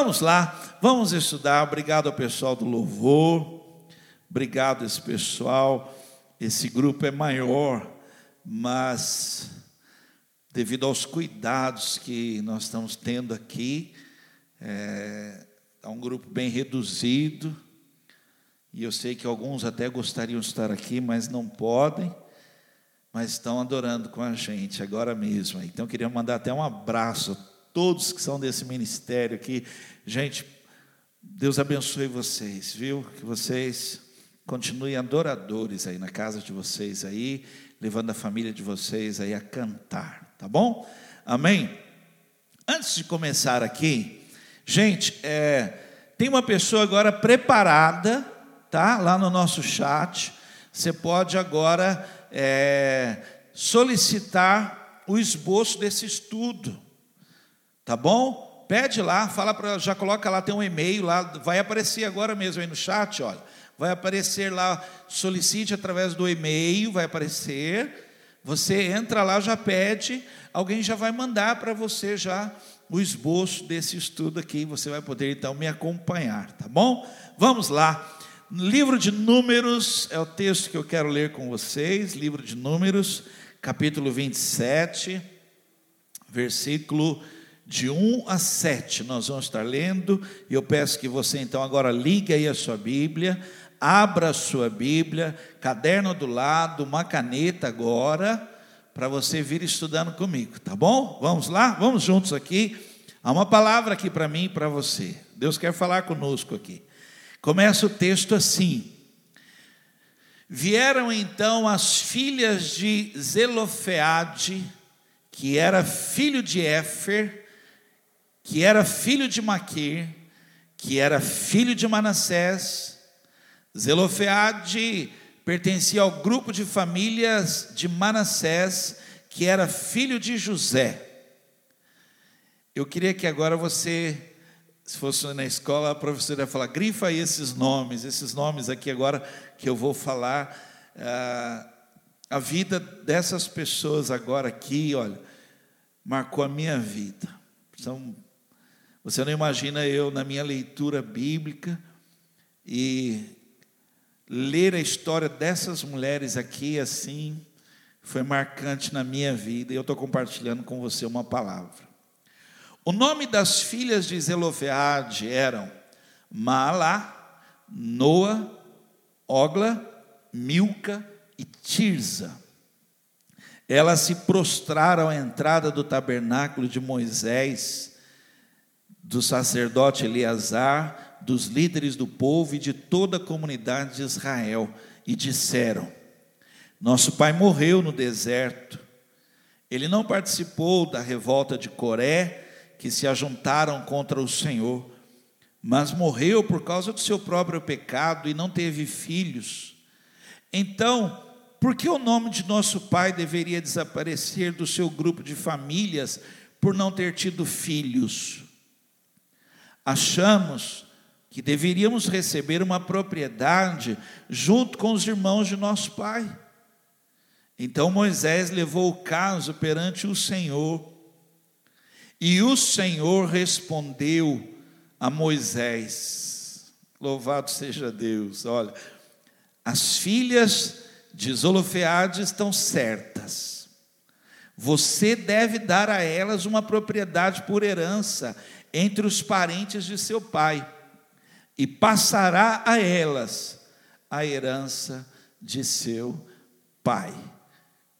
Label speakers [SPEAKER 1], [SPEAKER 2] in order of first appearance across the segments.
[SPEAKER 1] Vamos lá, vamos estudar. Obrigado ao pessoal do louvor. Obrigado esse pessoal. Esse grupo é maior, mas devido aos cuidados que nós estamos tendo aqui, é, é um grupo bem reduzido. E eu sei que alguns até gostariam de estar aqui, mas não podem, mas estão adorando com a gente agora mesmo. Então eu queria mandar até um abraço todos que são desse ministério aqui. Gente, Deus abençoe vocês, viu? Que vocês continuem adoradores aí na casa de vocês aí, levando a família de vocês aí a cantar, tá bom? Amém? Antes de começar aqui, gente, é, tem uma pessoa agora preparada, tá? Lá no nosso chat, você pode agora é, solicitar o esboço desse estudo, tá bom? Pede lá, fala para, já coloca lá, tem um e-mail lá, vai aparecer agora mesmo aí no chat, olha. Vai aparecer lá, solicite através do e-mail, vai aparecer. Você entra lá, já pede, alguém já vai mandar para você já o esboço desse estudo aqui, você vai poder então me acompanhar, tá bom? Vamos lá. Livro de Números é o texto que eu quero ler com vocês, livro de Números, capítulo 27, versículo de 1 a 7. Nós vamos estar lendo, e eu peço que você então agora ligue aí a sua Bíblia, abra a sua Bíblia, caderno do lado, uma caneta agora, para você vir estudando comigo, tá bom? Vamos lá? Vamos juntos aqui. Há uma palavra aqui para mim e para você. Deus quer falar conosco aqui. Começa o texto assim: Vieram então as filhas de Zelofeade, que era filho de Éfer, que era filho de Maquir, que era filho de Manassés. Zelofeade pertencia ao grupo de famílias de Manassés, que era filho de José. Eu queria que agora você se fosse na escola, a professora ia falar, grifa aí esses nomes, esses nomes aqui agora que eu vou falar. Ah, a vida dessas pessoas agora aqui, olha, marcou a minha vida. São, você não imagina eu na minha leitura bíblica e ler a história dessas mulheres aqui assim, foi marcante na minha vida e eu estou compartilhando com você uma palavra. O nome das filhas de Zelofeade eram Maalá, Noa, Ogla, Milca e Tirza. Elas se prostraram à entrada do tabernáculo de Moisés, do sacerdote Eleazar, dos líderes do povo e de toda a comunidade de Israel, e disseram: Nosso pai morreu no deserto. Ele não participou da revolta de Coré, que se ajuntaram contra o Senhor, mas morreu por causa do seu próprio pecado e não teve filhos. Então, por que o nome de nosso pai deveria desaparecer do seu grupo de famílias por não ter tido filhos? Achamos que deveríamos receber uma propriedade junto com os irmãos de nosso pai. Então Moisés levou o caso perante o Senhor e o Senhor respondeu a Moisés: Louvado seja Deus, olha, as filhas de Zolofeade estão certas. Você deve dar a elas uma propriedade por herança entre os parentes de seu pai, e passará a elas a herança de seu pai.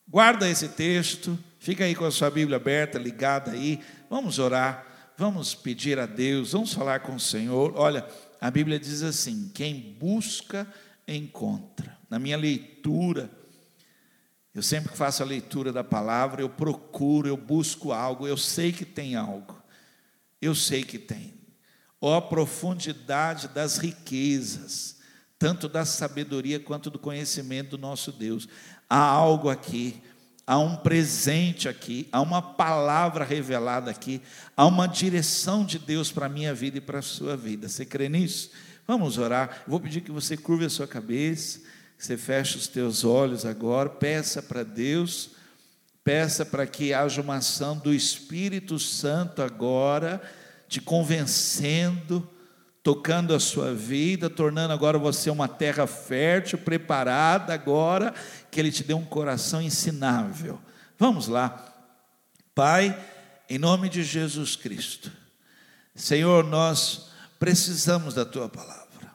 [SPEAKER 1] Guarda esse texto, fica aí com a sua Bíblia aberta, ligada aí. Vamos orar, vamos pedir a Deus, vamos falar com o Senhor. Olha, a Bíblia diz assim: quem busca, encontra. Na minha leitura, eu sempre que faço a leitura da palavra, eu procuro, eu busco algo, eu sei que tem algo, eu sei que tem. Ó a profundidade das riquezas, tanto da sabedoria quanto do conhecimento do nosso Deus. Há algo aqui há um presente aqui, há uma palavra revelada aqui, há uma direção de Deus para a minha vida e para a sua vida. Você crê nisso? Vamos orar. vou pedir que você curve a sua cabeça, que você feche os teus olhos agora, peça para Deus, peça para que haja uma ação do Espírito Santo agora, te convencendo, tocando a sua vida, tornando agora você uma terra fértil, preparada agora, que Ele te dê um coração ensinável. Vamos lá. Pai, em nome de Jesus Cristo, Senhor, nós precisamos da Tua palavra.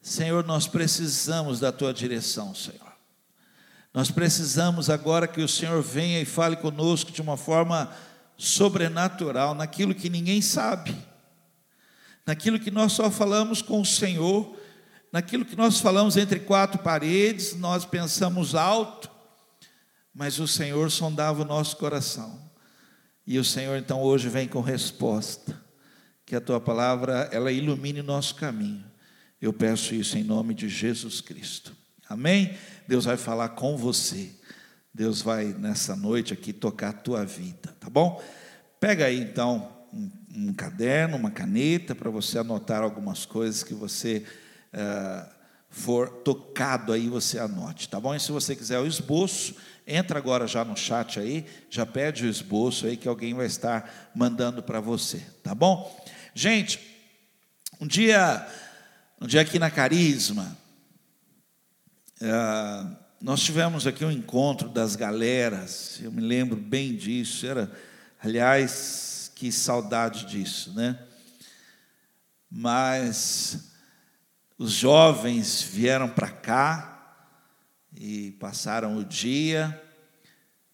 [SPEAKER 1] Senhor, nós precisamos da Tua direção, Senhor. Nós precisamos agora que o Senhor venha e fale conosco de uma forma sobrenatural, naquilo que ninguém sabe, naquilo que nós só falamos com o Senhor, naquilo que nós falamos entre quatro paredes, nós pensamos alto, mas o Senhor sondava o nosso coração. E o Senhor então hoje vem com resposta. Que a tua palavra ela ilumine o nosso caminho. Eu peço isso em nome de Jesus Cristo. Amém? Deus vai falar com você. Deus vai nessa noite aqui tocar a tua vida, tá bom? Pega aí então um, um caderno, uma caneta para você anotar algumas coisas que você uh, for tocado aí, você anote, tá bom? E se você quiser o esboço, entra agora já no chat aí, já pede o esboço aí que alguém vai estar mandando para você, tá bom? Gente, um dia, um dia aqui na Carisma, ah, nós tivemos aqui um encontro das galeras, eu me lembro bem disso, era, aliás, que saudade disso, né? Mas os jovens vieram para cá e passaram o dia,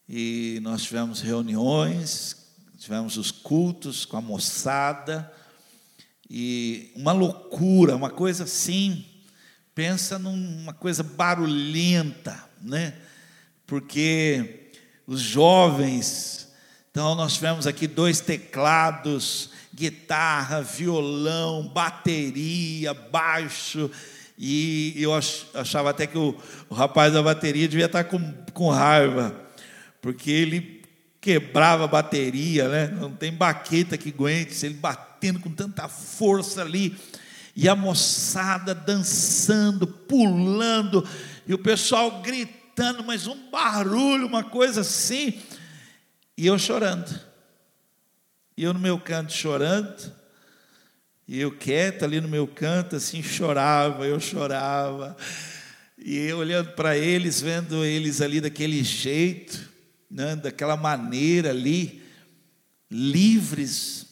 [SPEAKER 1] e nós tivemos reuniões, tivemos os cultos com a moçada, e uma loucura, uma coisa assim, pensa numa coisa barulhenta, né? Porque os jovens, então nós tivemos aqui dois teclados, guitarra, violão, bateria, baixo, e eu achava até que o, o rapaz da bateria devia estar com, com raiva, porque ele quebrava a bateria, né? Não tem baqueta que aguente, ele batendo com tanta força ali, e a moçada dançando, pulando, e o pessoal gritando, mas um barulho, uma coisa assim, e eu chorando. E eu no meu canto chorando, e eu quieto ali no meu canto, assim, chorava, eu chorava, e eu olhando para eles, vendo eles ali daquele jeito, né, daquela maneira ali, livres,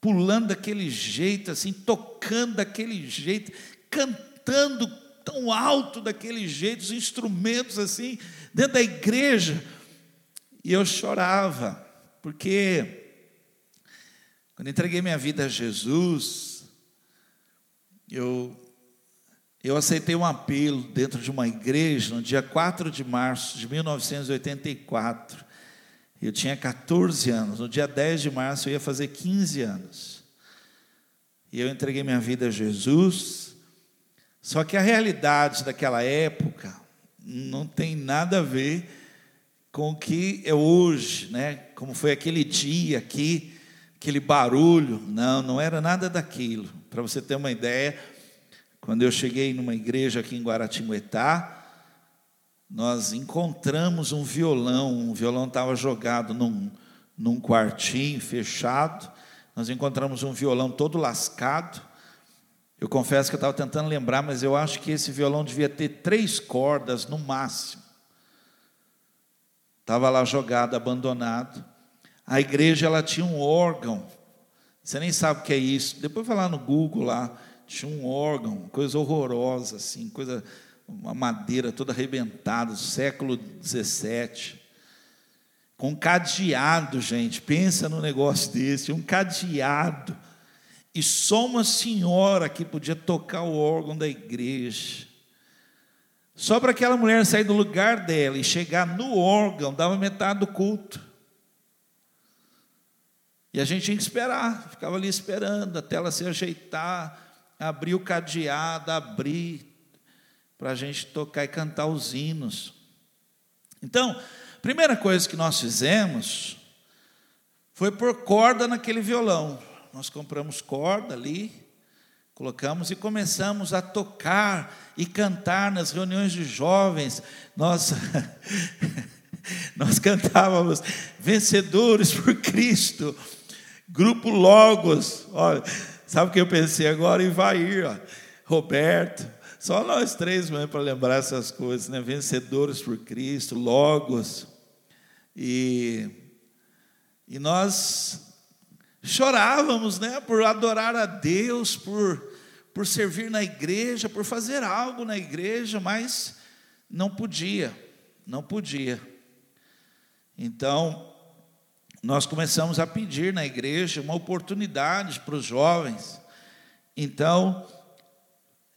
[SPEAKER 1] pulando daquele jeito, assim, tocando daquele jeito, cantando tão alto daquele jeito, os instrumentos assim, dentro da igreja. E eu chorava, porque quando entreguei minha vida a Jesus, eu, eu aceitei um apelo dentro de uma igreja no dia 4 de março de 1984. Eu tinha 14 anos. No dia 10 de março eu ia fazer 15 anos. E eu entreguei minha vida a Jesus. Só que a realidade daquela época não tem nada a ver com o que é hoje, né? Como foi aquele dia aqui, aquele barulho. Não, não era nada daquilo. Para você ter uma ideia, quando eu cheguei numa igreja aqui em Guaratinguetá, nós encontramos um violão, um violão estava jogado num, num quartinho fechado, nós encontramos um violão todo lascado. Eu confesso que eu estava tentando lembrar, mas eu acho que esse violão devia ter três cordas no máximo. Estava lá jogado, abandonado. A igreja ela tinha um órgão. Você nem sabe o que é isso. Depois vai lá no Google lá, tinha um órgão, coisa horrorosa assim, coisa uma madeira toda arrebentada, século 17, com cadeado, gente, pensa no negócio desse, um cadeado, e só uma senhora que podia tocar o órgão da igreja. Só para aquela mulher sair do lugar dela e chegar no órgão, dava metade do culto. E a gente tinha que esperar, ficava ali esperando até ela se ajeitar, abrir o cadeado, abrir, para a gente tocar e cantar os hinos. Então, a primeira coisa que nós fizemos foi pôr corda naquele violão. Nós compramos corda ali, colocamos e começamos a tocar e cantar nas reuniões de jovens. Nós, nós cantávamos Vencedores por Cristo Grupo Logos, olha, sabe o que eu pensei agora? Vai ir. Roberto, só nós três mesmo para lembrar essas coisas, né? Vencedores por Cristo, Logos. E, e nós chorávamos, né? Por adorar a Deus, por, por servir na igreja, por fazer algo na igreja, mas não podia, não podia. Então, nós começamos a pedir na igreja uma oportunidade para os jovens. Então,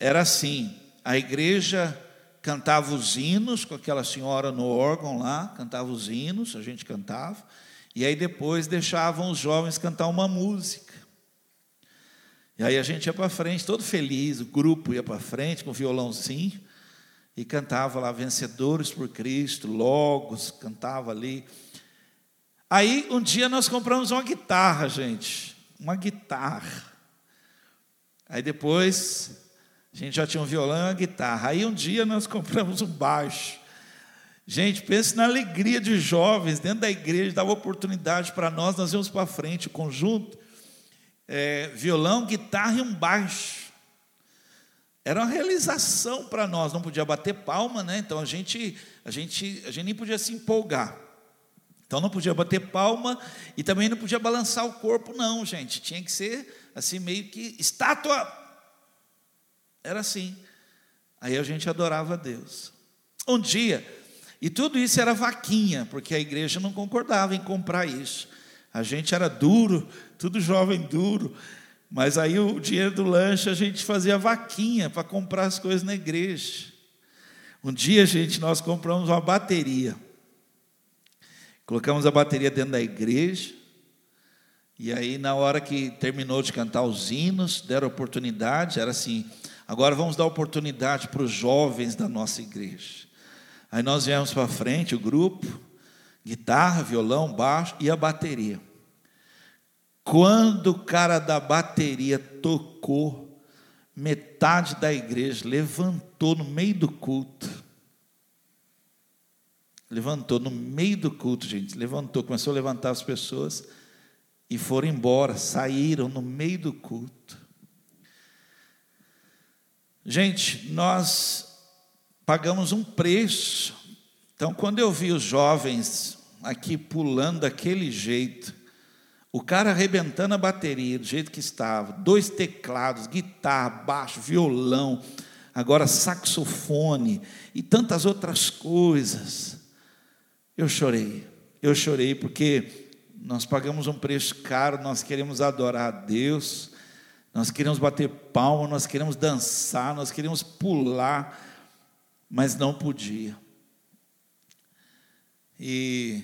[SPEAKER 1] era assim: a igreja cantava os hinos com aquela senhora no órgão lá, cantava os hinos, a gente cantava, e aí depois deixavam os jovens cantar uma música. E aí a gente ia para frente, todo feliz, o grupo ia para frente com o violãozinho e cantava lá Vencedores por Cristo, Logos, cantava ali. Aí um dia nós compramos uma guitarra, gente, uma guitarra. Aí depois a gente já tinha um violão e uma guitarra. Aí um dia nós compramos um baixo. Gente, pense na alegria de jovens dentro da igreja, dava oportunidade para nós, nós íamos para frente, conjunto, é, violão, guitarra e um baixo. Era uma realização para nós, não podia bater palma, né? Então a gente, a gente, a gente nem podia se empolgar. Então não podia bater palma e também não podia balançar o corpo, não, gente. Tinha que ser assim meio que estátua era assim. Aí a gente adorava a Deus. Um dia, e tudo isso era vaquinha, porque a igreja não concordava em comprar isso. A gente era duro, tudo jovem duro. Mas aí o dinheiro do lanche a gente fazia vaquinha para comprar as coisas na igreja. Um dia, gente, nós compramos uma bateria. Colocamos a bateria dentro da igreja. E aí, na hora que terminou de cantar os hinos, deram oportunidade, era assim: Agora vamos dar oportunidade para os jovens da nossa igreja. Aí nós viemos para frente, o grupo, guitarra, violão, baixo e a bateria. Quando o cara da bateria tocou, metade da igreja levantou no meio do culto. Levantou no meio do culto, gente. Levantou, começou a levantar as pessoas e foram embora, saíram no meio do culto. Gente, nós pagamos um preço. Então, quando eu vi os jovens aqui pulando daquele jeito, o cara arrebentando a bateria do jeito que estava, dois teclados, guitarra, baixo, violão, agora saxofone e tantas outras coisas. Eu chorei, eu chorei porque nós pagamos um preço caro, nós queremos adorar a Deus, nós queríamos bater palma, nós queríamos dançar, nós queríamos pular, mas não podia. E,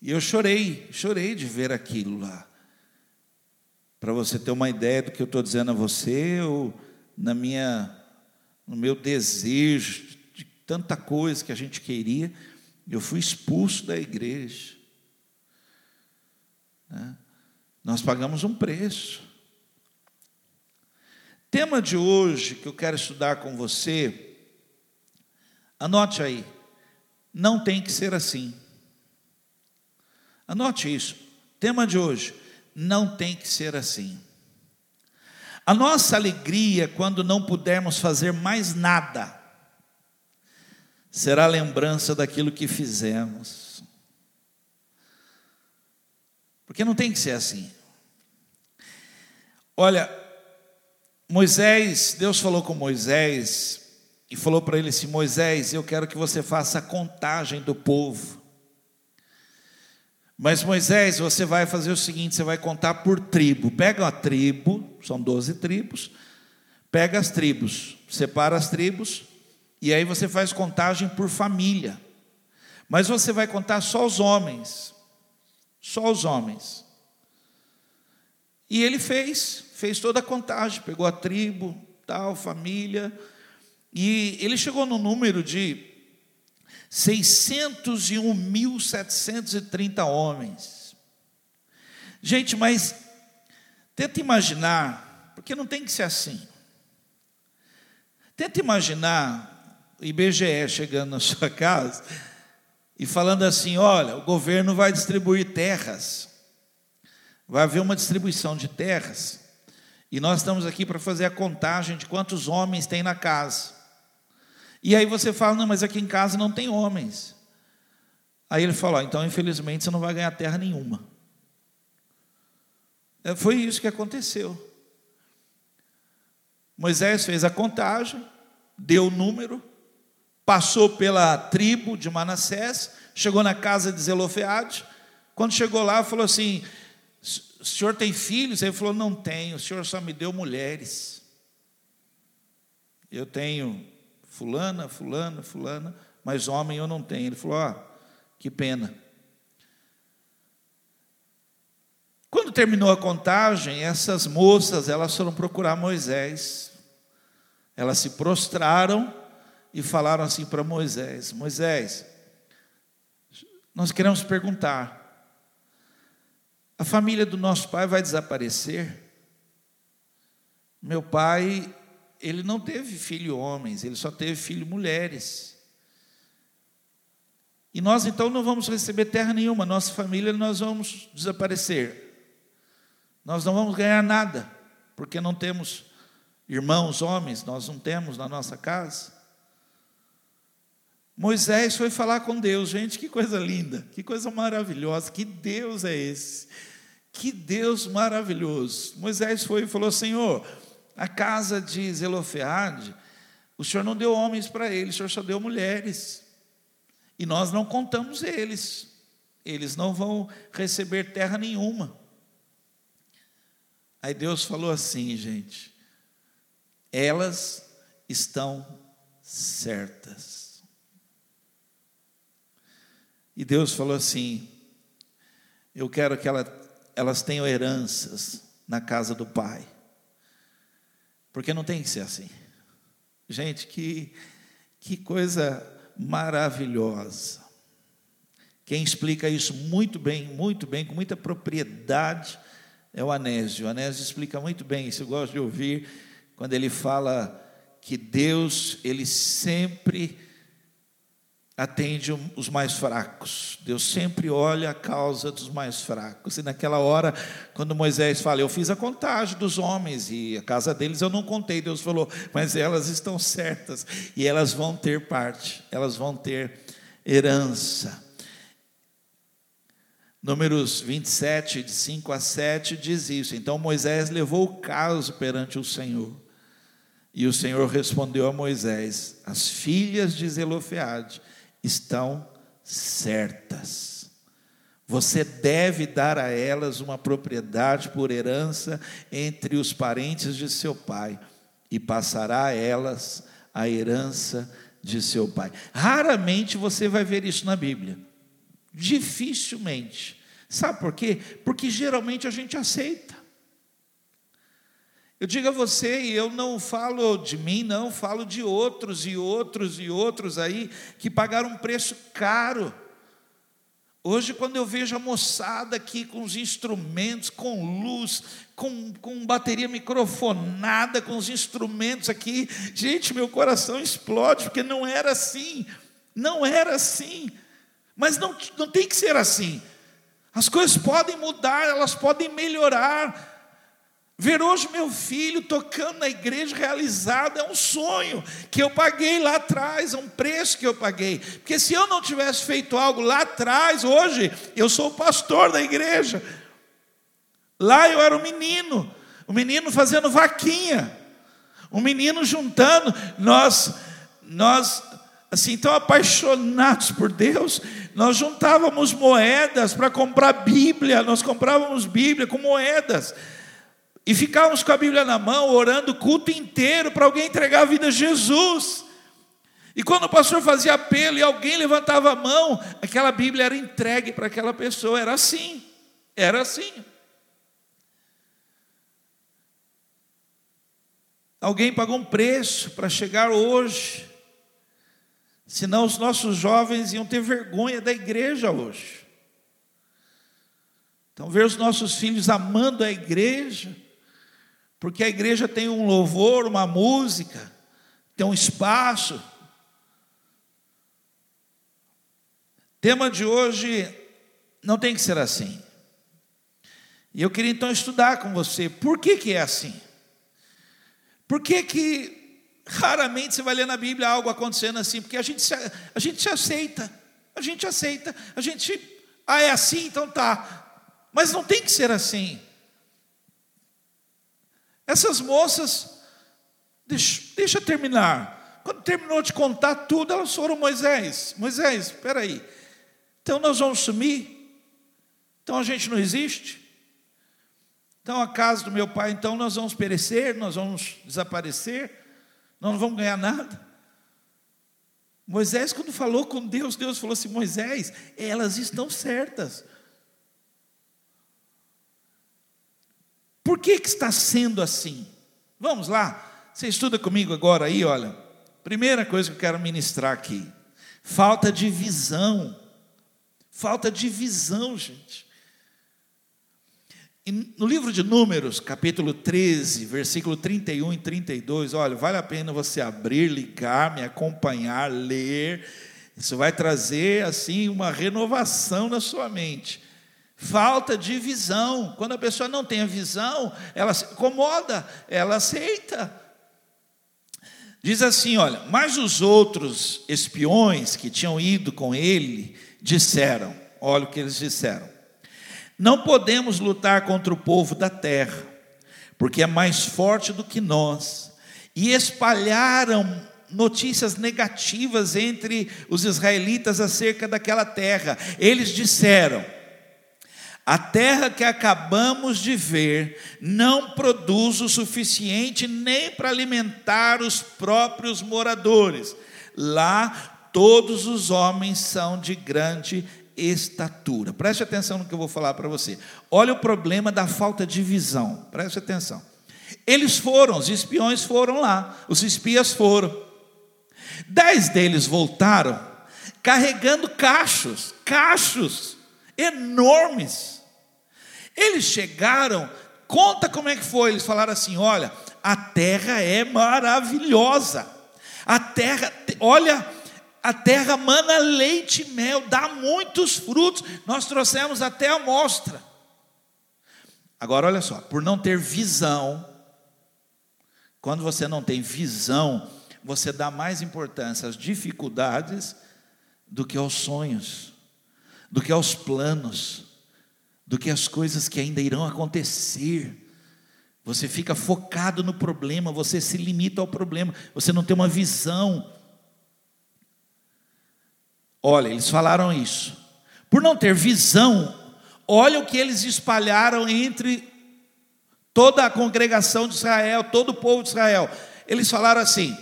[SPEAKER 1] e eu chorei, chorei de ver aquilo lá. Para você ter uma ideia do que eu estou dizendo a você, eu, na minha, no meu desejo de tanta coisa que a gente queria, eu fui expulso da igreja. Né? Nós pagamos um preço. Tema de hoje que eu quero estudar com você, anote aí, não tem que ser assim. Anote isso. Tema de hoje, não tem que ser assim. A nossa alegria quando não pudermos fazer mais nada, será lembrança daquilo que fizemos. Porque não tem que ser assim. Olha, Moisés, Deus falou com Moisés e falou para ele assim: Moisés, eu quero que você faça a contagem do povo. Mas Moisés, você vai fazer o seguinte: você vai contar por tribo. Pega uma tribo, são 12 tribos, pega as tribos, separa as tribos, e aí você faz contagem por família. Mas você vai contar só os homens, só os homens. E ele fez, fez toda a contagem, pegou a tribo, tal, família, e ele chegou no número de 601.730 homens. Gente, mas tenta imaginar, porque não tem que ser assim. Tenta imaginar o IBGE chegando na sua casa e falando assim: olha, o governo vai distribuir terras vai haver uma distribuição de terras, e nós estamos aqui para fazer a contagem de quantos homens tem na casa. E aí você fala, não, mas aqui em casa não tem homens. Aí ele falou, então infelizmente você não vai ganhar terra nenhuma. É, foi isso que aconteceu. Moisés fez a contagem, deu o número, passou pela tribo de Manassés, chegou na casa de Zelofeade. Quando chegou lá, falou assim: O senhor tem filhos? Ele falou: Não tenho, o senhor só me deu mulheres. Eu tenho fulana, fulana, fulana, mas homem eu não tenho. Ele falou: Ó, oh, que pena. Quando terminou a contagem, essas moças, elas foram procurar Moisés. Elas se prostraram e falaram assim para Moisés: Moisés, nós queremos perguntar: a família do nosso pai vai desaparecer? Meu pai, ele não teve filho homens, ele só teve filho mulheres. E nós então não vamos receber terra nenhuma, nossa família nós vamos desaparecer. Nós não vamos ganhar nada, porque não temos irmãos homens, nós não temos na nossa casa. Moisés foi falar com Deus, gente, que coisa linda, que coisa maravilhosa, que Deus é esse, que Deus maravilhoso. Moisés foi e falou: Senhor, a casa de Zelofeade, o Senhor não deu homens para eles, o Senhor só deu mulheres, e nós não contamos eles, eles não vão receber terra nenhuma. Aí Deus falou assim, gente: elas estão certas. E Deus falou assim: eu quero que ela, elas tenham heranças na casa do Pai, porque não tem que ser assim. Gente, que, que coisa maravilhosa. Quem explica isso muito bem, muito bem, com muita propriedade, é o Anésio. O Anésio explica muito bem isso. Eu gosto de ouvir quando ele fala que Deus, ele sempre atende os mais fracos. Deus sempre olha a causa dos mais fracos. E naquela hora, quando Moisés fala, eu fiz a contagem dos homens e a casa deles eu não contei, Deus falou, mas elas estão certas e elas vão ter parte, elas vão ter herança. Números 27, de 5 a 7, diz isso. Então Moisés levou o caso perante o Senhor. E o Senhor respondeu a Moisés: As filhas de Zelofeade estão certas. Você deve dar a elas uma propriedade por herança entre os parentes de seu pai, e passará a elas a herança de seu pai. Raramente você vai ver isso na Bíblia. Dificilmente. Sabe por quê? Porque geralmente a gente aceita. Eu digo a você, e eu não falo de mim, não, falo de outros e outros e outros aí que pagaram um preço caro. Hoje, quando eu vejo a moçada aqui com os instrumentos, com luz, com, com bateria microfonada, com os instrumentos aqui, gente, meu coração explode, porque não era assim, não era assim. Mas não, não tem que ser assim. As coisas podem mudar, elas podem melhorar. Ver hoje meu filho tocando na igreja realizado é um sonho que eu paguei lá atrás, é um preço que eu paguei. Porque se eu não tivesse feito algo lá atrás, hoje eu sou o pastor da igreja. Lá eu era um menino, um menino fazendo vaquinha, um menino juntando. Nós, nós assim, tão apaixonados por Deus, nós juntávamos moedas para comprar Bíblia, nós comprávamos Bíblia com moedas. E ficávamos com a Bíblia na mão, orando o culto inteiro para alguém entregar a vida a Jesus. E quando o pastor fazia apelo e alguém levantava a mão, aquela Bíblia era entregue para aquela pessoa. Era assim, era assim. Alguém pagou um preço para chegar hoje Senão os nossos jovens iam ter vergonha da igreja hoje. Então, ver os nossos filhos amando a igreja, porque a igreja tem um louvor, uma música, tem um espaço. Tema de hoje não tem que ser assim. E eu queria então estudar com você por que, que é assim. Por que, que raramente você vai ler na Bíblia algo acontecendo assim? Porque a gente se, a gente se aceita, a gente aceita, a gente, ah, é assim, então tá. Mas não tem que ser assim. Essas moças, deixa, deixa terminar. Quando terminou de contar tudo, elas foram Moisés. Moisés, espera aí. Então nós vamos sumir? Então a gente não existe? Então a casa do meu pai, então nós vamos perecer, nós vamos desaparecer, nós não vamos ganhar nada. Moisés, quando falou com Deus, Deus falou assim: Moisés, elas estão certas. Por que, que está sendo assim? Vamos lá, você estuda comigo agora aí, olha. Primeira coisa que eu quero ministrar aqui: falta de visão. Falta de visão, gente. E no livro de Números, capítulo 13, versículo 31 e 32, olha, vale a pena você abrir, ligar, me acompanhar, ler. Isso vai trazer assim uma renovação na sua mente. Falta de visão. Quando a pessoa não tem a visão, ela se incomoda, ela aceita. Diz assim: olha, mas os outros espiões que tinham ido com ele disseram: olha o que eles disseram. Não podemos lutar contra o povo da terra, porque é mais forte do que nós. E espalharam notícias negativas entre os israelitas acerca daquela terra. Eles disseram: a terra que acabamos de ver não produz o suficiente nem para alimentar os próprios moradores. Lá todos os homens são de grande estatura. Preste atenção no que eu vou falar para você. Olha o problema da falta de visão. Preste atenção. Eles foram, os espiões foram lá, os espias foram. Dez deles voltaram carregando cachos, cachos enormes. Eles chegaram, conta como é que foi. Eles falaram assim: olha, a terra é maravilhosa. A terra, olha, a terra mana leite e mel, dá muitos frutos. Nós trouxemos até a amostra. Agora olha só, por não ter visão, quando você não tem visão, você dá mais importância às dificuldades do que aos sonhos do que aos planos, do que às coisas que ainda irão acontecer. Você fica focado no problema, você se limita ao problema, você não tem uma visão. Olha, eles falaram isso. Por não ter visão, olha o que eles espalharam entre toda a congregação de Israel, todo o povo de Israel. Eles falaram assim: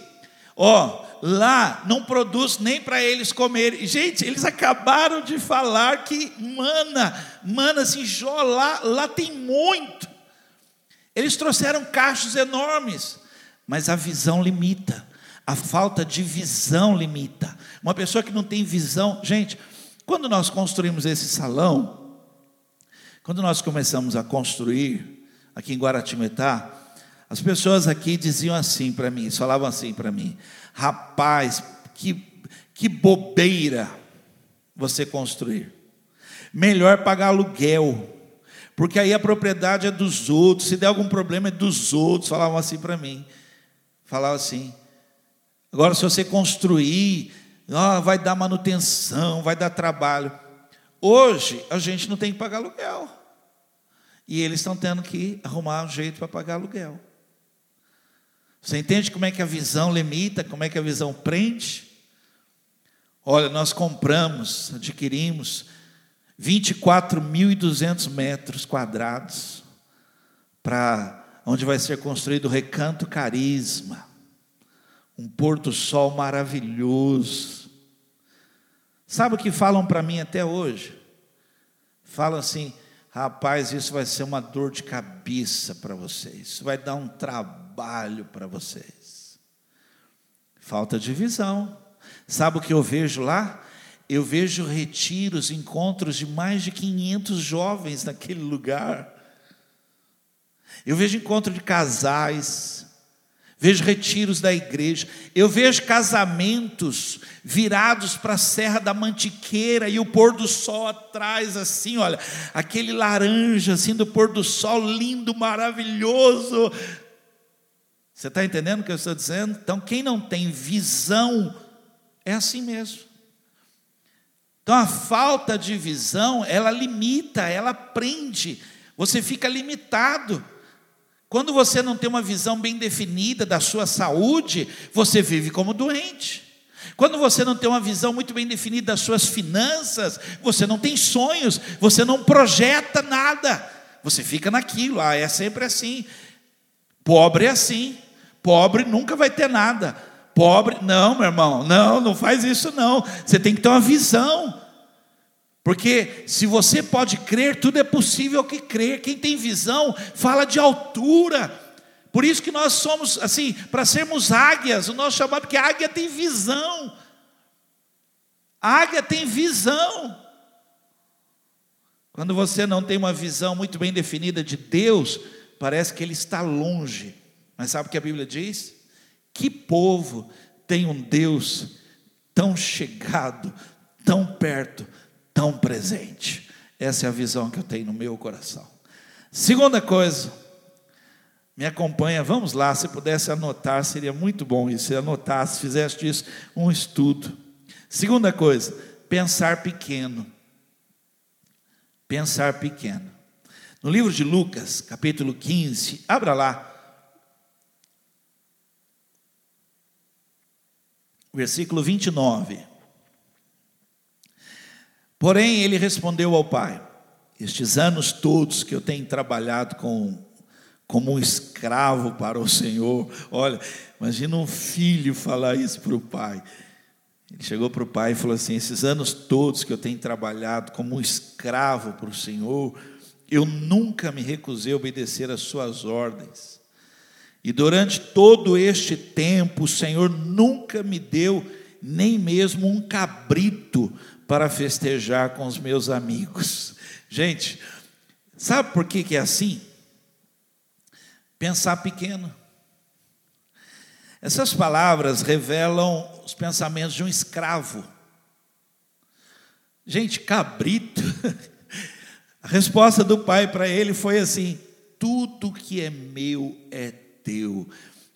[SPEAKER 1] ó, lá não produz nem para eles comerem. Gente, eles acabaram de falar que mana, mana assim, Jó, lá, lá tem muito. Eles trouxeram cachos enormes, mas a visão limita, a falta de visão limita. Uma pessoa que não tem visão, gente, quando nós construímos esse salão, quando nós começamos a construir aqui em Guaratinguetá, as pessoas aqui diziam assim para mim, falavam assim para mim: rapaz, que, que bobeira você construir. Melhor pagar aluguel, porque aí a propriedade é dos outros, se der algum problema é dos outros. Falavam assim para mim. Falavam assim. Agora, se você construir, oh, vai dar manutenção, vai dar trabalho. Hoje, a gente não tem que pagar aluguel. E eles estão tendo que arrumar um jeito para pagar aluguel. Você entende como é que a visão limita, como é que a visão prende? Olha, nós compramos, adquirimos 24.200 metros quadrados para onde vai ser construído o Recanto Carisma, um porto-sol maravilhoso. Sabe o que falam para mim até hoje? Falam assim, rapaz, isso vai ser uma dor de cabeça para vocês, isso vai dar um trabalho trabalho para vocês. Falta de visão. Sabe o que eu vejo lá? Eu vejo retiros, encontros de mais de 500 jovens naquele lugar. Eu vejo encontro de casais. vejo retiros da igreja, eu vejo casamentos virados para a Serra da Mantiqueira e o pôr do sol atrás, assim, olha, aquele laranja assim do pôr do sol, lindo, maravilhoso. Você está entendendo o que eu estou dizendo? Então, quem não tem visão é assim mesmo. Então, a falta de visão, ela limita, ela prende, você fica limitado. Quando você não tem uma visão bem definida da sua saúde, você vive como doente. Quando você não tem uma visão muito bem definida das suas finanças, você não tem sonhos, você não projeta nada, você fica naquilo, ah, é sempre assim. Pobre é assim, pobre nunca vai ter nada. Pobre, não, meu irmão, não, não faz isso não. Você tem que ter uma visão. Porque se você pode crer, tudo é possível que crer. Quem tem visão fala de altura. Por isso que nós somos assim, para sermos águias, o nosso chamado que águia tem visão. Águia tem visão. Quando você não tem uma visão muito bem definida de Deus, parece que ele está longe. Mas sabe o que a Bíblia diz? Que povo tem um Deus tão chegado, tão perto, tão presente. Essa é a visão que eu tenho no meu coração. Segunda coisa, me acompanha, vamos lá, se pudesse anotar, seria muito bom isso, se anotasse, fizesse disso um estudo. Segunda coisa, pensar pequeno. Pensar pequeno. No livro de Lucas, capítulo 15, abra lá. Versículo 29. Porém, ele respondeu ao pai: Estes anos todos que eu tenho trabalhado com, como um escravo para o Senhor, olha, imagina um filho falar isso para o pai. Ele chegou para o pai e falou assim: Esses anos todos que eu tenho trabalhado como um escravo para o Senhor, eu nunca me recusei a obedecer às suas ordens. E durante todo este tempo, o Senhor nunca me deu nem mesmo um cabrito para festejar com os meus amigos. Gente, sabe por que, que é assim? Pensar pequeno. Essas palavras revelam os pensamentos de um escravo. Gente, cabrito. A resposta do pai para ele foi assim: tudo que é meu é teu.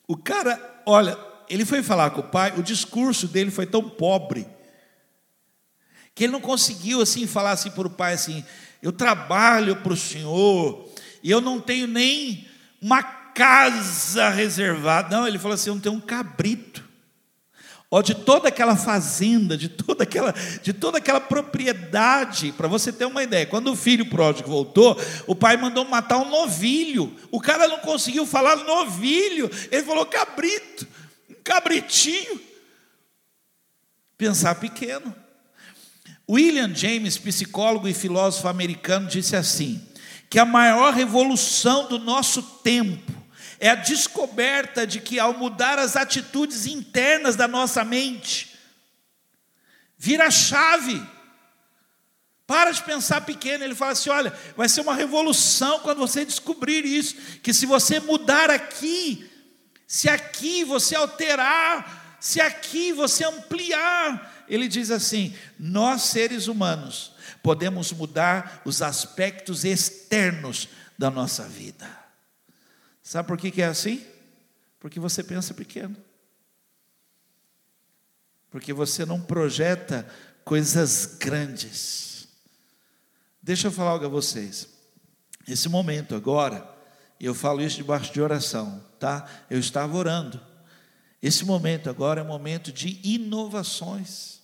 [SPEAKER 1] O cara, olha, ele foi falar com o pai, o discurso dele foi tão pobre que ele não conseguiu assim falar assim para o pai assim: eu trabalho para o Senhor e eu não tenho nem uma casa reservada. Não, ele falou assim: eu não tenho um cabrito. De toda aquela fazenda, de toda aquela, de toda aquela propriedade, para você ter uma ideia, quando o filho pródigo voltou, o pai mandou matar um novilho. O cara não conseguiu falar novilho, ele falou cabrito, um cabritinho. Pensar pequeno. William James, psicólogo e filósofo americano, disse assim: que a maior revolução do nosso tempo é a descoberta de que, ao mudar as atitudes internas da nossa mente, vira chave. Para de pensar pequeno. Ele fala assim: olha, vai ser uma revolução quando você descobrir isso. Que se você mudar aqui, se aqui você alterar, se aqui você ampliar, ele diz assim: nós seres humanos podemos mudar os aspectos externos da nossa vida. Sabe por que, que é assim? Porque você pensa pequeno. Porque você não projeta coisas grandes. Deixa eu falar algo a vocês. Esse momento agora, eu falo isso debaixo de oração, tá? Eu estava orando. Esse momento agora é um momento de inovações.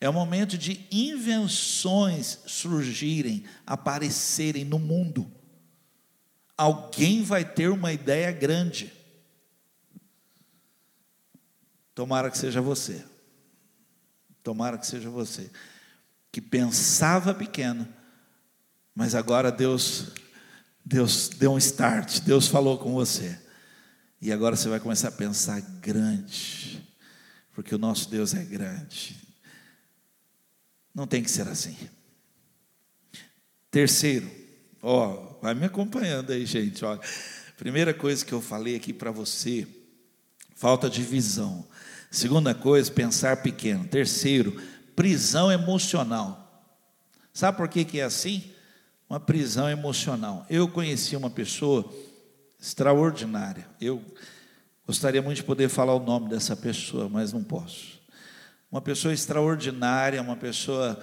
[SPEAKER 1] É o momento de invenções surgirem, aparecerem no mundo. Alguém vai ter uma ideia grande. Tomara que seja você. Tomara que seja você. Que pensava pequeno, mas agora Deus Deus deu um start, Deus falou com você. E agora você vai começar a pensar grande, porque o nosso Deus é grande. Não tem que ser assim. Terceiro, ó, vai me acompanhando aí, gente. Ó. Primeira coisa que eu falei aqui para você falta de visão. Segunda coisa, pensar pequeno. Terceiro, prisão emocional. Sabe por que, que é assim? Uma prisão emocional. Eu conheci uma pessoa extraordinária. Eu gostaria muito de poder falar o nome dessa pessoa, mas não posso. Uma pessoa extraordinária, uma pessoa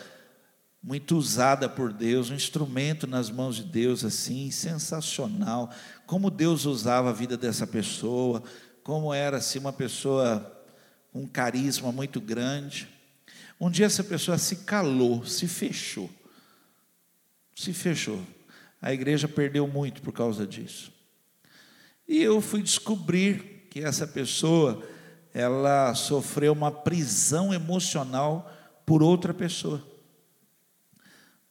[SPEAKER 1] muito usada por Deus, um instrumento nas mãos de Deus, assim, sensacional. Como Deus usava a vida dessa pessoa, como era assim uma pessoa com um carisma muito grande. Um dia essa pessoa se calou, se fechou. Se fechou. A igreja perdeu muito por causa disso. E eu fui descobrir que essa pessoa, ela sofreu uma prisão emocional por outra pessoa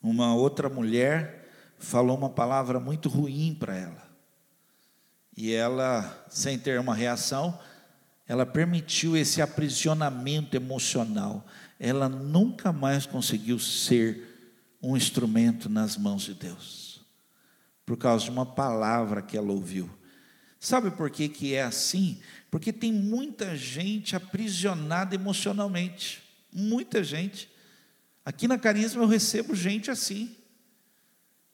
[SPEAKER 1] uma outra mulher falou uma palavra muito ruim para ela. E ela, sem ter uma reação, ela permitiu esse aprisionamento emocional. Ela nunca mais conseguiu ser um instrumento nas mãos de Deus, por causa de uma palavra que ela ouviu. Sabe por que, que é assim? Porque tem muita gente aprisionada emocionalmente. Muita gente. Aqui na Carisma eu recebo gente assim,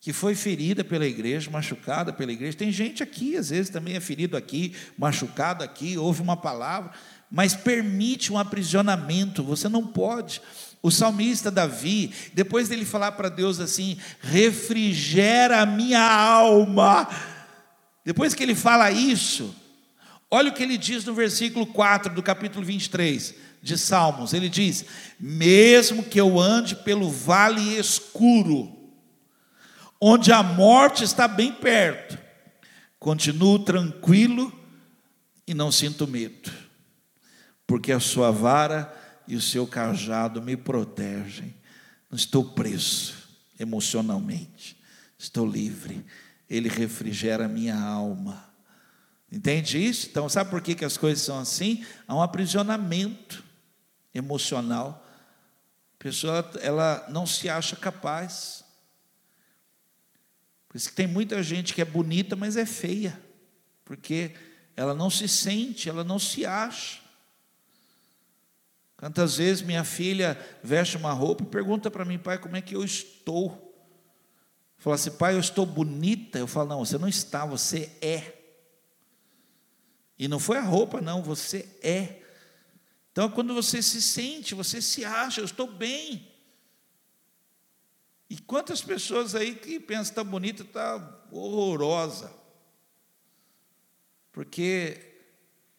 [SPEAKER 1] que foi ferida pela igreja, machucada pela igreja. Tem gente aqui, às vezes também é ferido aqui, machucado aqui, ouve uma palavra, mas permite um aprisionamento, você não pode. O salmista Davi, depois dele falar para Deus assim: refrigera a minha alma. Depois que ele fala isso, olha o que ele diz no versículo 4 do capítulo 23 de Salmos. Ele diz: Mesmo que eu ande pelo vale escuro, onde a morte está bem perto, continuo tranquilo e não sinto medo, porque a sua vara e o seu cajado me protegem. Não estou preso emocionalmente, estou livre. Ele refrigera minha alma. Entende isso? Então, sabe por que, que as coisas são assim? Há um aprisionamento emocional. A pessoa ela não se acha capaz. Por isso que tem muita gente que é bonita, mas é feia, porque ela não se sente, ela não se acha. Quantas vezes minha filha veste uma roupa e pergunta para mim, pai, como é que eu estou? Fala assim, pai, eu estou bonita. Eu falo, não, você não está, você é. E não foi a roupa, não, você é. Então, quando você se sente, você se acha, eu estou bem. E quantas pessoas aí que pensam que está bonita, está horrorosa. Porque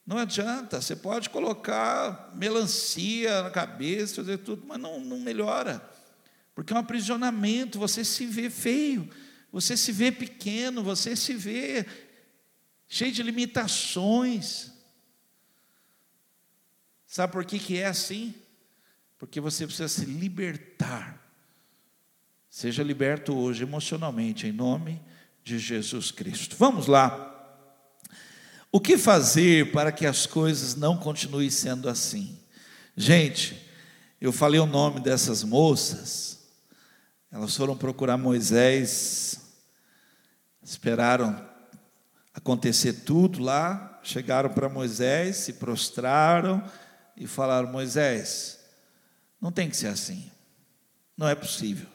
[SPEAKER 1] não adianta, você pode colocar melancia na cabeça, fazer tudo, mas não, não melhora. Porque é um aprisionamento, você se vê feio, você se vê pequeno, você se vê cheio de limitações. Sabe por que, que é assim? Porque você precisa se libertar. Seja liberto hoje emocionalmente, em nome de Jesus Cristo. Vamos lá. O que fazer para que as coisas não continuem sendo assim? Gente, eu falei o nome dessas moças, elas foram procurar Moisés, esperaram acontecer tudo lá, chegaram para Moisés, se prostraram, e falaram: Moisés, não tem que ser assim. Não é possível.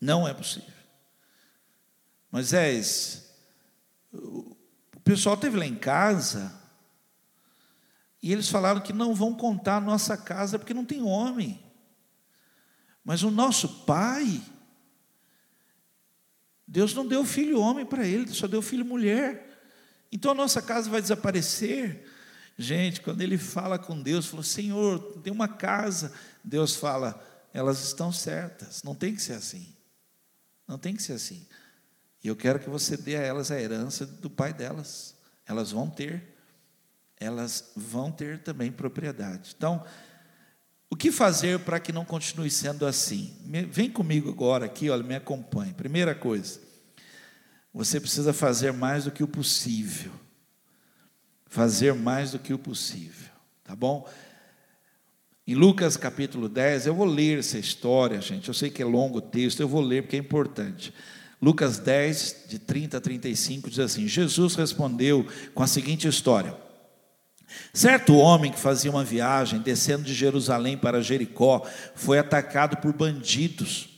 [SPEAKER 1] Não é possível. Moisés, o pessoal teve lá em casa e eles falaram que não vão contar a nossa casa porque não tem homem. Mas o nosso pai, Deus não deu filho homem para ele, só deu filho mulher. Então a nossa casa vai desaparecer. Gente, quando ele fala com Deus, falou: Senhor, tem uma casa. Deus fala: elas estão certas, não tem que ser assim. Não tem que ser assim. E eu quero que você dê a elas a herança do pai delas. Elas vão ter, elas vão ter também propriedade. Então, o que fazer para que não continue sendo assim? Vem comigo agora aqui, olha, me acompanhe. Primeira coisa, você precisa fazer mais do que o possível fazer mais do que o possível, tá bom? Em Lucas capítulo 10, eu vou ler essa história, gente. Eu sei que é longo o texto, eu vou ler porque é importante. Lucas 10, de 30 a 35, diz assim: Jesus respondeu com a seguinte história: Certo homem que fazia uma viagem, descendo de Jerusalém para Jericó, foi atacado por bandidos.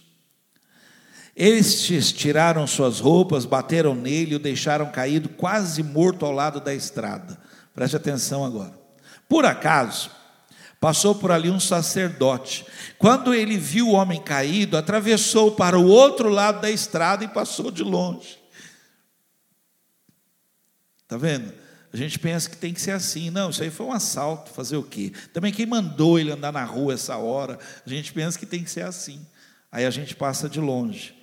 [SPEAKER 1] Estes tiraram suas roupas, bateram nele e o deixaram caído, quase morto ao lado da estrada. Preste atenção agora. Por acaso, passou por ali um sacerdote. Quando ele viu o homem caído, atravessou para o outro lado da estrada e passou de longe. Está vendo? A gente pensa que tem que ser assim. Não, isso aí foi um assalto. Fazer o quê? Também quem mandou ele andar na rua essa hora, a gente pensa que tem que ser assim. Aí a gente passa de longe.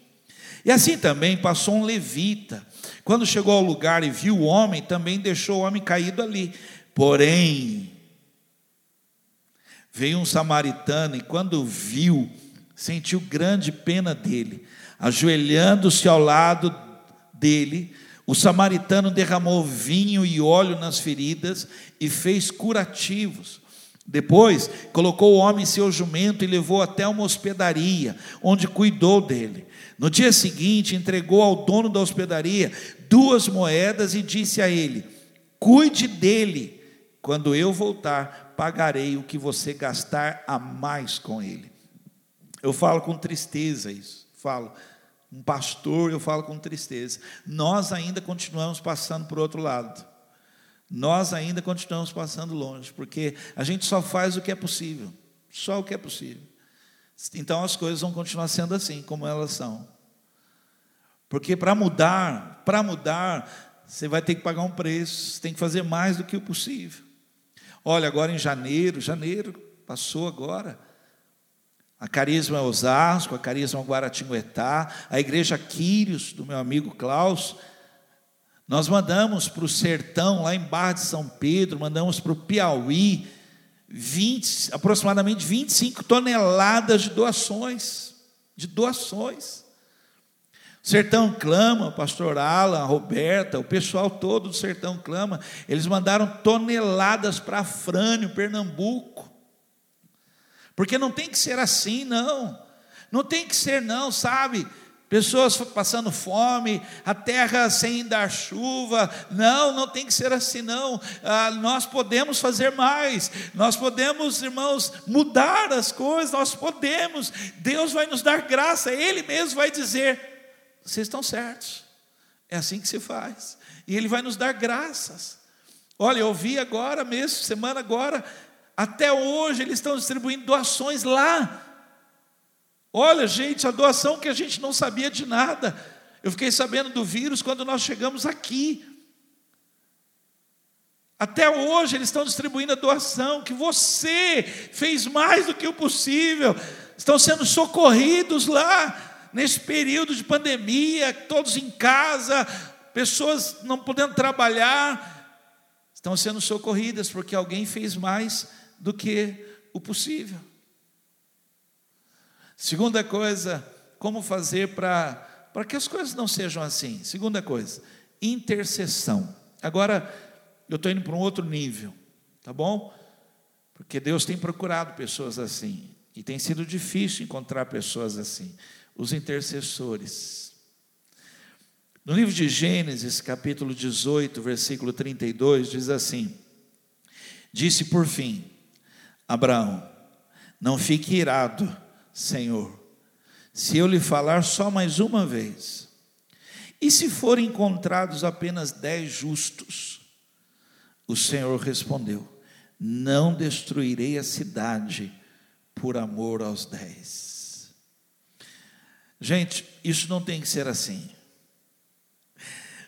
[SPEAKER 1] E assim também passou um levita. Quando chegou ao lugar e viu o homem, também deixou o homem caído ali. Porém, veio um samaritano e quando viu, sentiu grande pena dele. Ajoelhando-se ao lado dele, o samaritano derramou vinho e óleo nas feridas e fez curativos. Depois, colocou o homem em seu jumento e levou até uma hospedaria, onde cuidou dele. No dia seguinte, entregou ao dono da hospedaria duas moedas e disse a ele: Cuide dele, quando eu voltar, pagarei o que você gastar a mais com ele. Eu falo com tristeza isso, falo, um pastor, eu falo com tristeza. Nós ainda continuamos passando por outro lado. Nós ainda continuamos passando longe, porque a gente só faz o que é possível, só o que é possível. Então as coisas vão continuar sendo assim, como elas são. Porque para mudar, para mudar, você vai ter que pagar um preço, você tem que fazer mais do que o possível. Olha, agora em janeiro, janeiro passou agora, a Carisma Osasco, a Carisma Guaratinguetá, a Igreja Quírios, do meu amigo Klaus. Nós mandamos para o sertão, lá em Barra de São Pedro, mandamos para o Piauí, 20, aproximadamente 25 toneladas de doações. De doações. O sertão clama, pastor Alan, Roberta, o pessoal todo do sertão clama. Eles mandaram toneladas para Frânio, Pernambuco. Porque não tem que ser assim, não. Não tem que ser, não, sabe? Pessoas passando fome, a terra sem dar chuva. Não, não tem que ser assim, não. Ah, nós podemos fazer mais. Nós podemos, irmãos, mudar as coisas. Nós podemos. Deus vai nos dar graça. Ele mesmo vai dizer: vocês estão certos. É assim que se faz. E Ele vai nos dar graças. Olha, eu vi agora mesmo, semana agora, até hoje eles estão distribuindo doações lá. Olha, gente, a doação que a gente não sabia de nada. Eu fiquei sabendo do vírus quando nós chegamos aqui. Até hoje eles estão distribuindo a doação, que você fez mais do que o possível. Estão sendo socorridos lá, nesse período de pandemia, todos em casa, pessoas não podendo trabalhar, estão sendo socorridas porque alguém fez mais do que o possível. Segunda coisa, como fazer para que as coisas não sejam assim. Segunda coisa, intercessão. Agora eu estou indo para um outro nível, tá bom? Porque Deus tem procurado pessoas assim e tem sido difícil encontrar pessoas assim. Os intercessores. No livro de Gênesis, capítulo 18, versículo 32, diz assim: Disse por fim, Abraão: Não fique irado, Senhor, se eu lhe falar só mais uma vez. E se forem encontrados apenas dez justos? O Senhor respondeu: Não destruirei a cidade por amor aos dez. Gente, isso não tem que ser assim.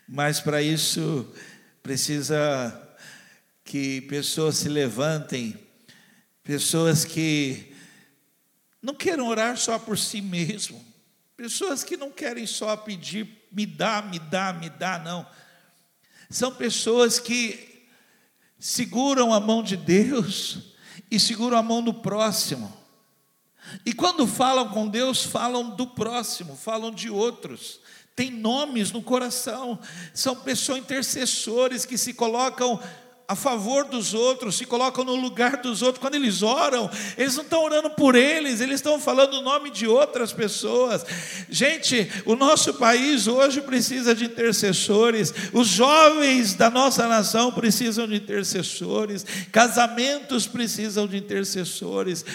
[SPEAKER 1] Mas para isso precisa que pessoas se levantem pessoas que não querem orar só por si mesmo, pessoas que não querem só pedir, me dá, me dá, me dá, não. São pessoas que seguram a mão de Deus e seguram a mão do próximo. E quando falam com Deus, falam do próximo, falam de outros. Tem nomes no coração, são pessoas intercessores que se colocam a favor dos outros, se colocam no lugar dos outros. Quando eles oram, eles não estão orando por eles, eles estão falando o nome de outras pessoas. Gente, o nosso país hoje precisa de intercessores, os jovens da nossa nação precisam de intercessores, casamentos precisam de intercessores.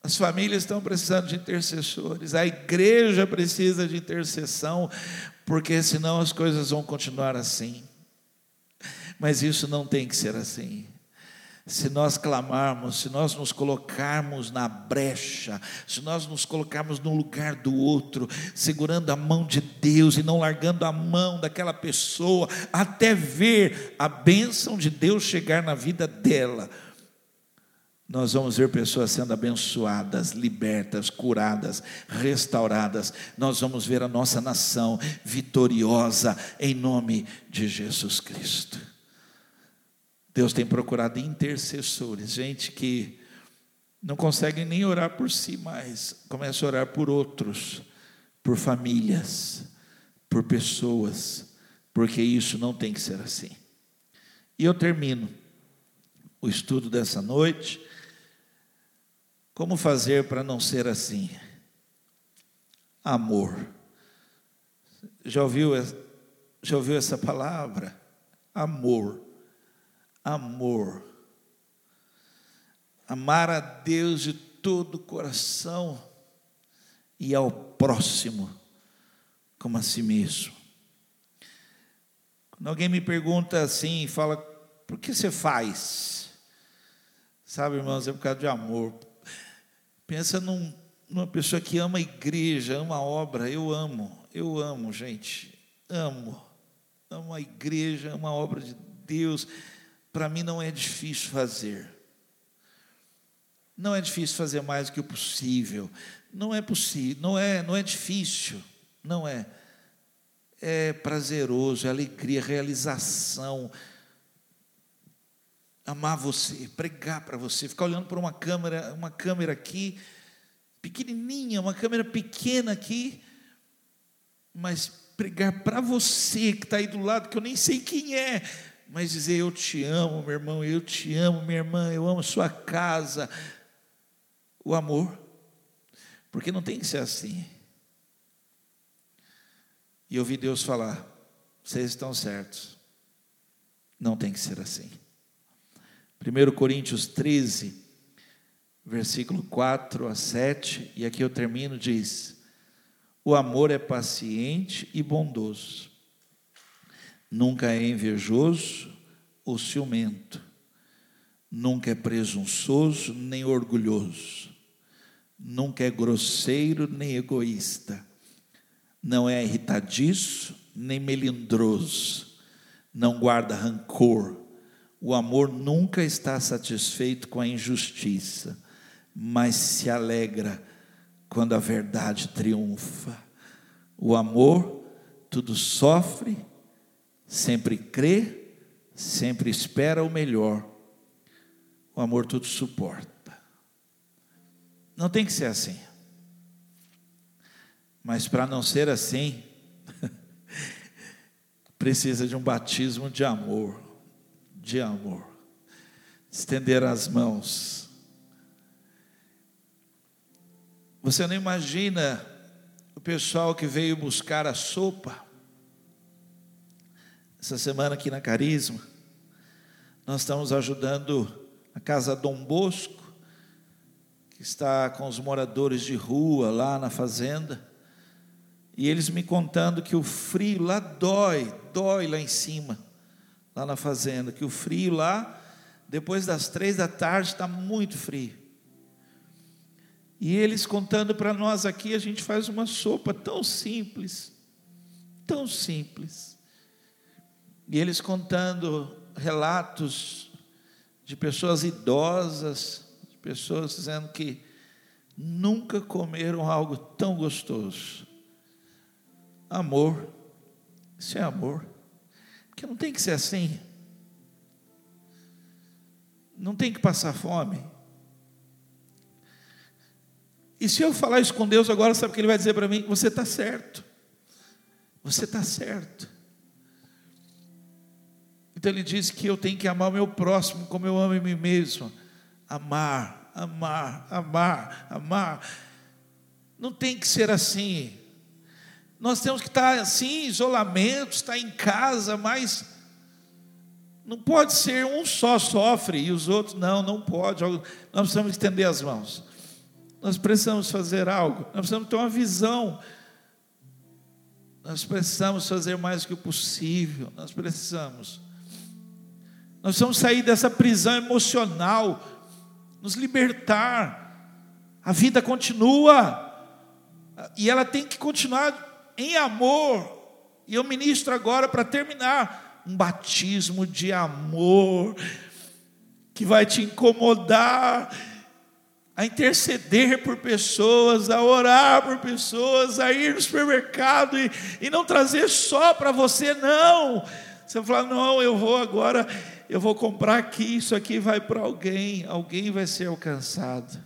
[SPEAKER 1] As famílias estão precisando de intercessores, a igreja precisa de intercessão, porque senão as coisas vão continuar assim. Mas isso não tem que ser assim. Se nós clamarmos, se nós nos colocarmos na brecha, se nós nos colocarmos no lugar do outro, segurando a mão de Deus e não largando a mão daquela pessoa, até ver a bênção de Deus chegar na vida dela, nós vamos ver pessoas sendo abençoadas, libertas, curadas, restauradas. Nós vamos ver a nossa nação vitoriosa em nome de Jesus Cristo. Deus tem procurado intercessores, gente que não consegue nem orar por si mais, começa a orar por outros, por famílias, por pessoas, porque isso não tem que ser assim. E eu termino o estudo dessa noite. Como fazer para não ser assim? Amor. Já ouviu, já ouviu essa palavra? Amor amor. Amar a Deus de todo o coração e ao próximo como a si mesmo. Quando alguém me pergunta assim, fala, por que você faz? Sabe, irmãos, é por causa de amor. Pensa num, numa pessoa que ama a igreja, ama a obra. Eu amo, eu amo, gente. Amo. Amo a igreja, amo a obra de Deus para mim não é difícil fazer. Não é difícil fazer mais do que o possível. Não é possível, não é, não é difícil. Não é. É prazeroso, é alegria, realização. Amar você, pregar para você, ficar olhando para uma câmera, uma câmera aqui, pequenininha, uma câmera pequena aqui, mas pregar para você que está aí do lado, que eu nem sei quem é, mas dizer eu te amo, meu irmão, eu te amo, minha irmã, eu amo sua casa. O amor, porque não tem que ser assim. E ouvi Deus falar: vocês estão certos, não tem que ser assim. 1 Coríntios 13, versículo 4 a 7, e aqui eu termino, diz: O amor é paciente e bondoso nunca é invejoso ou ciumento, nunca é presunçoso nem orgulhoso, nunca é grosseiro nem egoísta, não é irritadiço nem melindroso, não guarda rancor. O amor nunca está satisfeito com a injustiça, mas se alegra quando a verdade triunfa. O amor tudo sofre, sempre crê, sempre espera o melhor. O amor tudo suporta. Não tem que ser assim. Mas para não ser assim, precisa de um batismo de amor, de amor. Estender as mãos. Você não imagina o pessoal que veio buscar a sopa essa semana aqui na Carisma, nós estamos ajudando a Casa Dom Bosco, que está com os moradores de rua lá na fazenda, e eles me contando que o frio lá dói, dói lá em cima, lá na fazenda, que o frio lá, depois das três da tarde, está muito frio. E eles contando para nós aqui, a gente faz uma sopa tão simples, tão simples. E eles contando relatos de pessoas idosas, de pessoas dizendo que nunca comeram algo tão gostoso. Amor, isso é amor, porque não tem que ser assim, não tem que passar fome. E se eu falar isso com Deus agora, sabe o que Ele vai dizer para mim? Você está certo, você está certo. Então ele diz que eu tenho que amar o meu próximo como eu amo a mim mesmo. Amar, amar, amar, amar. Não tem que ser assim. Nós temos que estar assim, em isolamento, estar em casa, mas não pode ser um só sofre e os outros não, não pode. Nós precisamos estender as mãos. Nós precisamos fazer algo. Nós precisamos ter uma visão. Nós precisamos fazer mais do que o possível. Nós precisamos. Nós precisamos sair dessa prisão emocional, nos libertar. A vida continua. E ela tem que continuar em amor. E eu ministro agora para terminar um batismo de amor que vai te incomodar a interceder por pessoas, a orar por pessoas, a ir no supermercado e, e não trazer só para você, não. Você vai falar, não, eu vou agora, eu vou comprar aqui, isso aqui vai para alguém, alguém vai ser alcançado.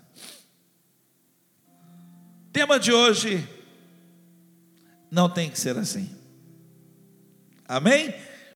[SPEAKER 1] Tema de hoje, não tem que ser assim. Amém?